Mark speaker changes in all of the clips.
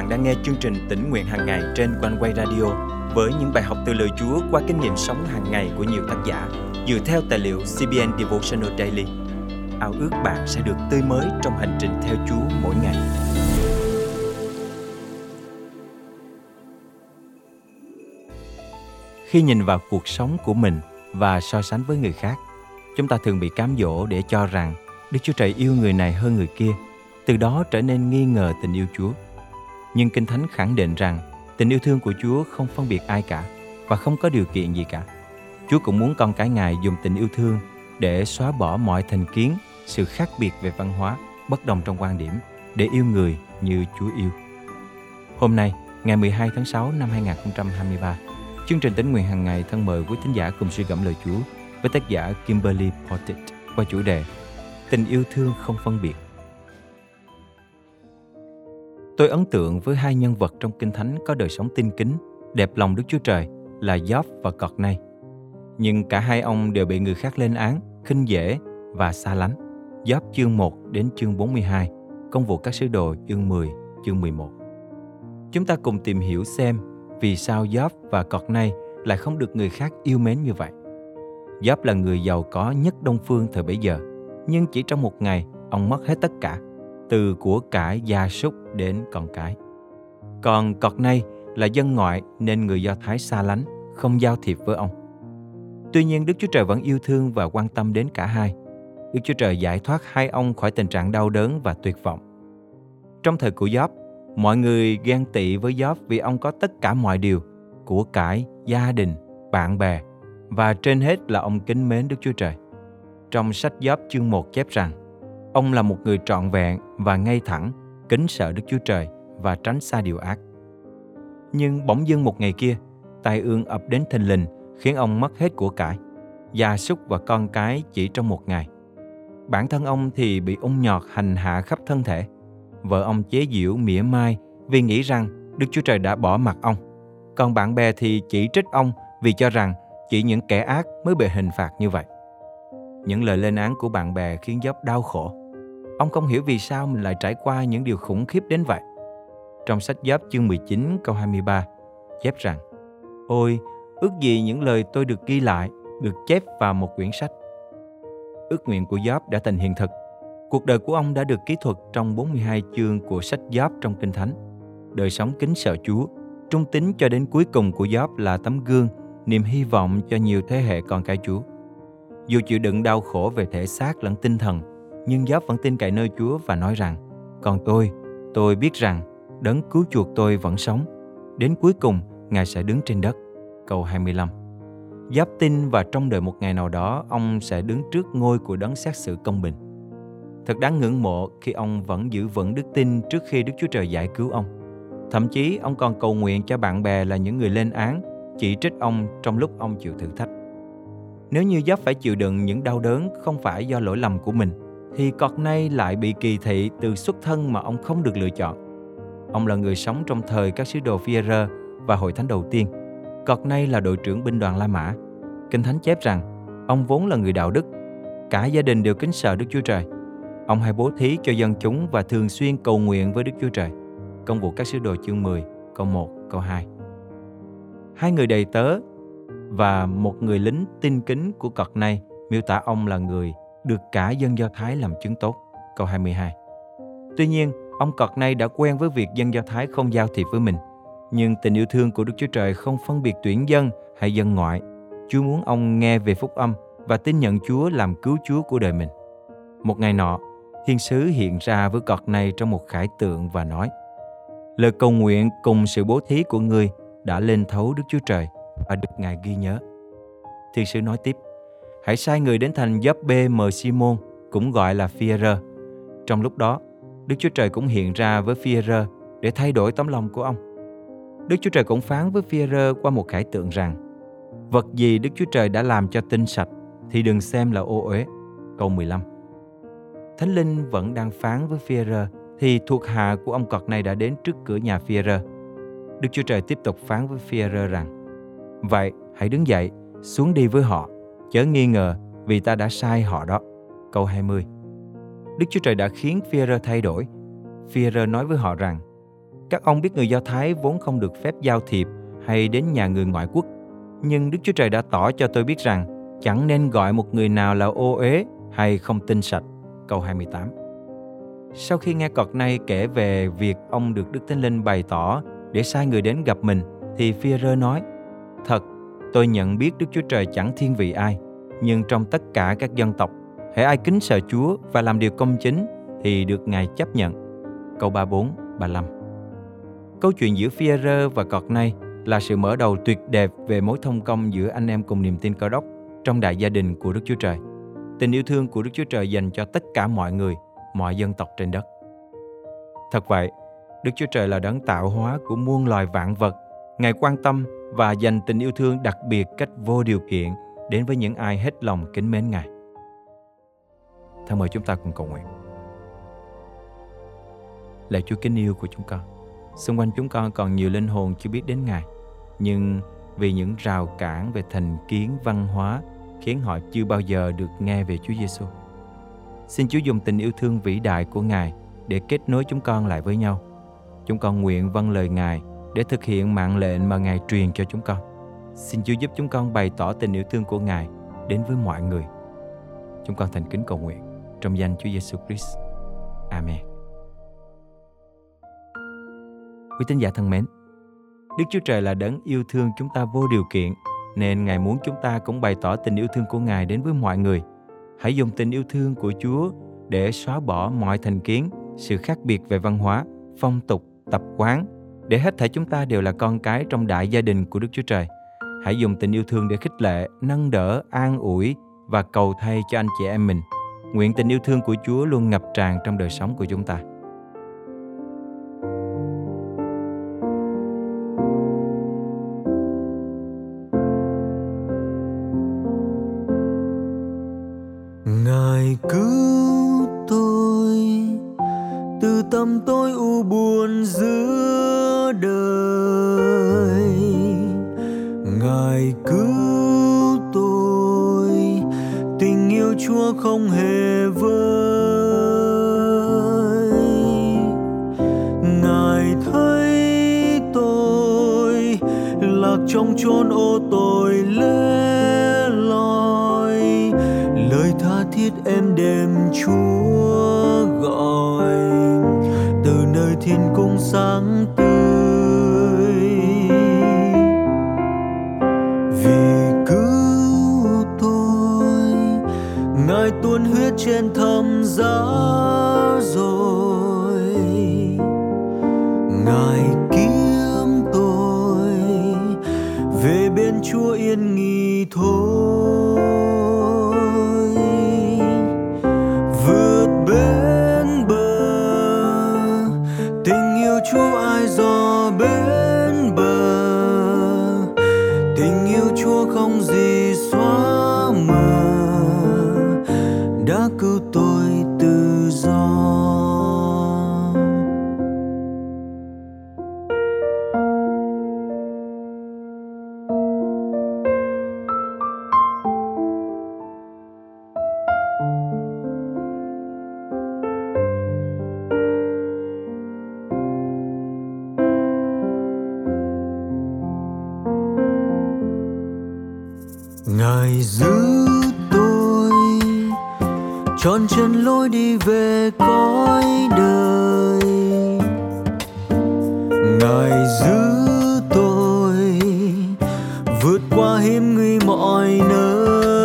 Speaker 1: bạn đang nghe chương trình tỉnh nguyện hàng ngày trên quanh quay radio với những bài học từ lời Chúa qua kinh nghiệm sống hàng ngày của nhiều tác giả dựa theo tài liệu CBN Devotional Daily. Ao ước bạn sẽ được tươi mới trong hành trình theo Chúa mỗi ngày. Khi nhìn vào cuộc sống của mình và so sánh với người khác, chúng ta thường bị cám dỗ để cho rằng Đức Chúa Trời yêu người này hơn người kia, từ đó trở nên nghi ngờ tình yêu Chúa. Nhưng Kinh Thánh khẳng định rằng tình yêu thương của Chúa không phân biệt ai cả và không có điều kiện gì cả. Chúa cũng muốn con cái Ngài dùng tình yêu thương để xóa bỏ mọi thành kiến, sự khác biệt về văn hóa, bất đồng trong quan điểm để yêu người như Chúa yêu. Hôm nay, ngày 12 tháng 6 năm 2023, chương trình tính nguyện hàng ngày thân mời quý thính giả cùng suy gẫm lời Chúa với tác giả Kimberly Portit qua chủ đề Tình yêu thương không phân biệt. Tôi ấn tượng với hai nhân vật trong Kinh Thánh có đời sống tinh kính, đẹp lòng Đức Chúa Trời là Job và Cọt Nay. Nhưng cả hai ông đều bị người khác lên án, khinh dễ và xa lánh. Job chương 1 đến chương 42, công vụ các sứ đồ chương 10, chương 11. Chúng ta cùng tìm hiểu xem vì sao Job và Cọt Nay lại không được người khác yêu mến như vậy. Job là người giàu có nhất Đông Phương thời bấy giờ, nhưng chỉ trong một ngày, ông mất hết tất cả từ của cải gia súc đến con cái. Còn cọt này là dân ngoại nên người Do Thái xa lánh, không giao thiệp với ông. Tuy nhiên Đức Chúa Trời vẫn yêu thương và quan tâm đến cả hai. Đức Chúa Trời giải thoát hai ông khỏi tình trạng đau đớn và tuyệt vọng. Trong thời của Gióp, mọi người ghen tị với Gióp vì ông có tất cả mọi điều, của cải, gia đình, bạn bè và trên hết là ông kính mến Đức Chúa Trời. Trong sách Gióp chương 1 chép rằng Ông là một người trọn vẹn và ngay thẳng, kính sợ Đức Chúa Trời và tránh xa điều ác. Nhưng bỗng dưng một ngày kia, tai ương ập đến thình lình khiến ông mất hết của cải, gia súc và con cái chỉ trong một ngày. Bản thân ông thì bị ung nhọt hành hạ khắp thân thể. Vợ ông chế giễu mỉa mai vì nghĩ rằng Đức Chúa Trời đã bỏ mặt ông. Còn bạn bè thì chỉ trích ông vì cho rằng chỉ những kẻ ác mới bị hình phạt như vậy. Những lời lên án của bạn bè khiến dốc đau khổ. Ông không hiểu vì sao mình lại trải qua những điều khủng khiếp đến vậy. Trong sách Giáp chương 19 câu 23 chép rằng Ôi, ước gì những lời tôi được ghi lại, được chép vào một quyển sách. Ước nguyện của Giáp đã thành hiện thực. Cuộc đời của ông đã được kỹ thuật trong 42 chương của sách Giáp trong Kinh Thánh. Đời sống kính sợ Chúa, trung tín cho đến cuối cùng của Giáp là tấm gương, niềm hy vọng cho nhiều thế hệ con cái Chúa. Dù chịu đựng đau khổ về thể xác lẫn tinh thần, nhưng Giáp vẫn tin cậy nơi Chúa và nói rằng, Còn tôi, tôi biết rằng đấng cứu chuộc tôi vẫn sống. Đến cuối cùng, Ngài sẽ đứng trên đất. Câu 25 Giáp tin và trong đời một ngày nào đó, ông sẽ đứng trước ngôi của đấng xét xử công bình. Thật đáng ngưỡng mộ khi ông vẫn giữ vững đức tin trước khi Đức Chúa Trời giải cứu ông. Thậm chí ông còn cầu nguyện cho bạn bè là những người lên án, chỉ trích ông trong lúc ông chịu thử thách. Nếu như Giáp phải chịu đựng những đau đớn không phải do lỗi lầm của mình, thì cọt nay lại bị kỳ thị từ xuất thân mà ông không được lựa chọn. Ông là người sống trong thời các sứ đồ phi và hội thánh đầu tiên. Cọt nay là đội trưởng binh đoàn La Mã. Kinh Thánh chép rằng, ông vốn là người đạo đức. Cả gia đình đều kính sợ Đức Chúa Trời. Ông hay bố thí cho dân chúng và thường xuyên cầu nguyện với Đức Chúa Trời. Công vụ các sứ đồ chương 10, câu 1, câu 2. Hai người đầy tớ và một người lính tin kính của cọt này miêu tả ông là người được cả dân Do Thái làm chứng tốt. Câu 22 Tuy nhiên, ông cọt này đã quen với việc dân Do Thái không giao thiệp với mình. Nhưng tình yêu thương của Đức Chúa Trời không phân biệt tuyển dân hay dân ngoại. Chúa muốn ông nghe về phúc âm và tin nhận Chúa làm cứu Chúa của đời mình. Một ngày nọ, thiên sứ hiện ra với cọt này trong một khải tượng và nói Lời cầu nguyện cùng sự bố thí của ngươi đã lên thấu Đức Chúa Trời – và được Ngài ghi nhớ. Thiên sứ nói tiếp, hãy sai người đến thành Giáp-bê mời Simon, cũng gọi là phi Trong lúc đó, Đức Chúa Trời cũng hiện ra với phi để thay đổi tấm lòng của ông. Đức Chúa Trời cũng phán với phi qua một khải tượng rằng, vật gì Đức Chúa Trời đã làm cho tinh sạch thì đừng xem là ô uế. Câu 15 Thánh Linh vẫn đang phán với phi thì thuộc hạ của ông cọt này đã đến trước cửa nhà phi Đức Chúa Trời tiếp tục phán với phi rằng Vậy hãy đứng dậy, xuống đi với họ, chớ nghi ngờ vì ta đã sai họ đó. Câu 20 Đức Chúa Trời đã khiến phi thay đổi. phi nói với họ rằng, Các ông biết người Do Thái vốn không được phép giao thiệp hay đến nhà người ngoại quốc. Nhưng Đức Chúa Trời đã tỏ cho tôi biết rằng chẳng nên gọi một người nào là ô uế hay không tinh sạch. Câu 28 Sau khi nghe cọt này kể về việc ông được Đức Thánh Linh bày tỏ để sai người đến gặp mình, thì phi nói, Thật, tôi nhận biết Đức Chúa Trời chẳng thiên vị ai, nhưng trong tất cả các dân tộc, hãy ai kính sợ Chúa và làm điều công chính thì được Ngài chấp nhận. Câu 34, 35 Câu chuyện giữa phi và cọt này là sự mở đầu tuyệt đẹp về mối thông công giữa anh em cùng niềm tin cơ đốc trong đại gia đình của Đức Chúa Trời. Tình yêu thương của Đức Chúa Trời dành cho tất cả mọi người, mọi dân tộc trên đất. Thật vậy, Đức Chúa Trời là đấng tạo hóa của muôn loài vạn vật. Ngài quan tâm và dành tình yêu thương đặc biệt cách vô điều kiện đến với những ai hết lòng kính mến Ngài. Thân mời chúng ta cùng cầu nguyện. Lạy Chúa kính yêu của chúng con, xung quanh chúng con còn nhiều linh hồn chưa biết đến Ngài, nhưng vì những rào cản về thành kiến văn hóa khiến họ chưa bao giờ được nghe về Chúa Giêsu. Xin Chúa dùng tình yêu thương vĩ đại của Ngài để kết nối chúng con lại với nhau. Chúng con nguyện vâng lời Ngài để thực hiện mạng lệnh mà Ngài truyền cho chúng con. Xin Chúa giúp chúng con bày tỏ tình yêu thương của Ngài đến với mọi người. Chúng con thành kính cầu nguyện trong danh Chúa Giêsu Christ. Amen. Quý tín giả thân mến, Đức Chúa Trời là đấng yêu thương chúng ta vô điều kiện, nên Ngài muốn chúng ta cũng bày tỏ tình yêu thương của Ngài đến với mọi người. Hãy dùng tình yêu thương của Chúa để xóa bỏ mọi thành kiến, sự khác biệt về văn hóa, phong tục, tập quán, để hết thảy chúng ta đều là con cái trong đại gia đình của Đức Chúa Trời. Hãy dùng tình yêu thương để khích lệ, nâng đỡ, an ủi và cầu thay cho anh chị em mình. Nguyện tình yêu thương của Chúa luôn ngập tràn trong đời sống của chúng ta.
Speaker 2: Không hề vơi. Ngài thấy tôi lạc trong chốn ô tội lê loi. Lời tha thiết em đêm chúa gọi. Từ nơi thiên cung sáng tươi tròn chân lối đi về cõi đời. Ngài giữ tôi, vượt qua hiểm nguy mọi nơi.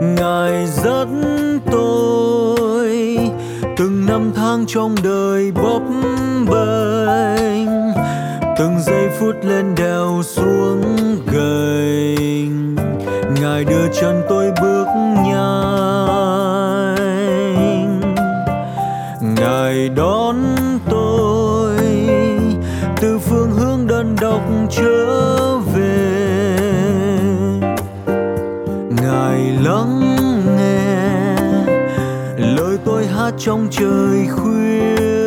Speaker 2: Ngài dẫn tôi từng năm tháng trong đời bấp bênh, từng giây phút lên đèo xuống gành ngài đưa chân tôi bước nhanh. Ngài đón tôi từ phương hướng đơn độc trở về. Ngài lắng nghe lời tôi hát trong trời khuya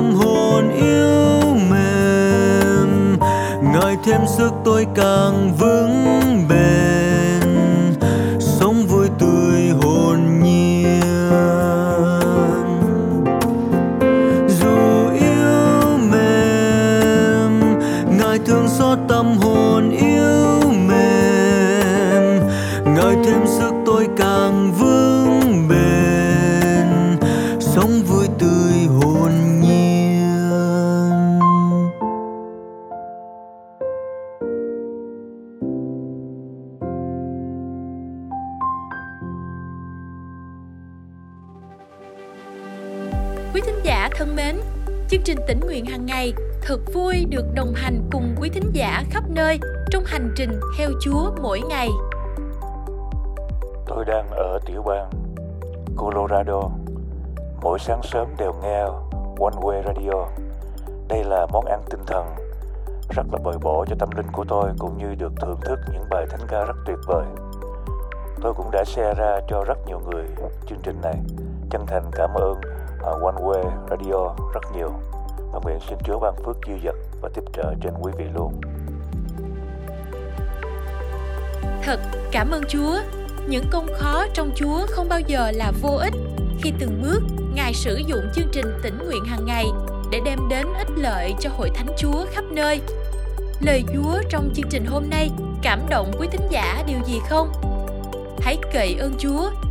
Speaker 2: tâm hồn yêu mềm. Ngài thêm sức tôi càng vững
Speaker 3: chương trình tỉnh nguyện hàng ngày, thật vui được đồng hành cùng quý thính giả khắp nơi trong hành trình theo Chúa mỗi ngày.
Speaker 4: Tôi đang ở tiểu bang Colorado. Mỗi sáng sớm đều nghe One Way Radio. Đây là món ăn tinh thần rất là bồi bổ cho tâm linh của tôi cũng như được thưởng thức những bài thánh ca rất tuyệt vời. Tôi cũng đã share ra cho rất nhiều người chương trình này. Chân thành cảm ơn uh, One Way Radio rất nhiều và nguyện xin Chúa ban phước dư dật và tiếp trợ trên quý vị luôn.
Speaker 3: Thật cảm ơn Chúa. Những công khó trong Chúa không bao giờ là vô ích khi từng bước Ngài sử dụng chương trình tỉnh nguyện hàng ngày để đem đến ích lợi cho hội thánh Chúa khắp nơi. Lời Chúa trong chương trình hôm nay cảm động quý thính giả điều gì không? Hãy cậy ơn Chúa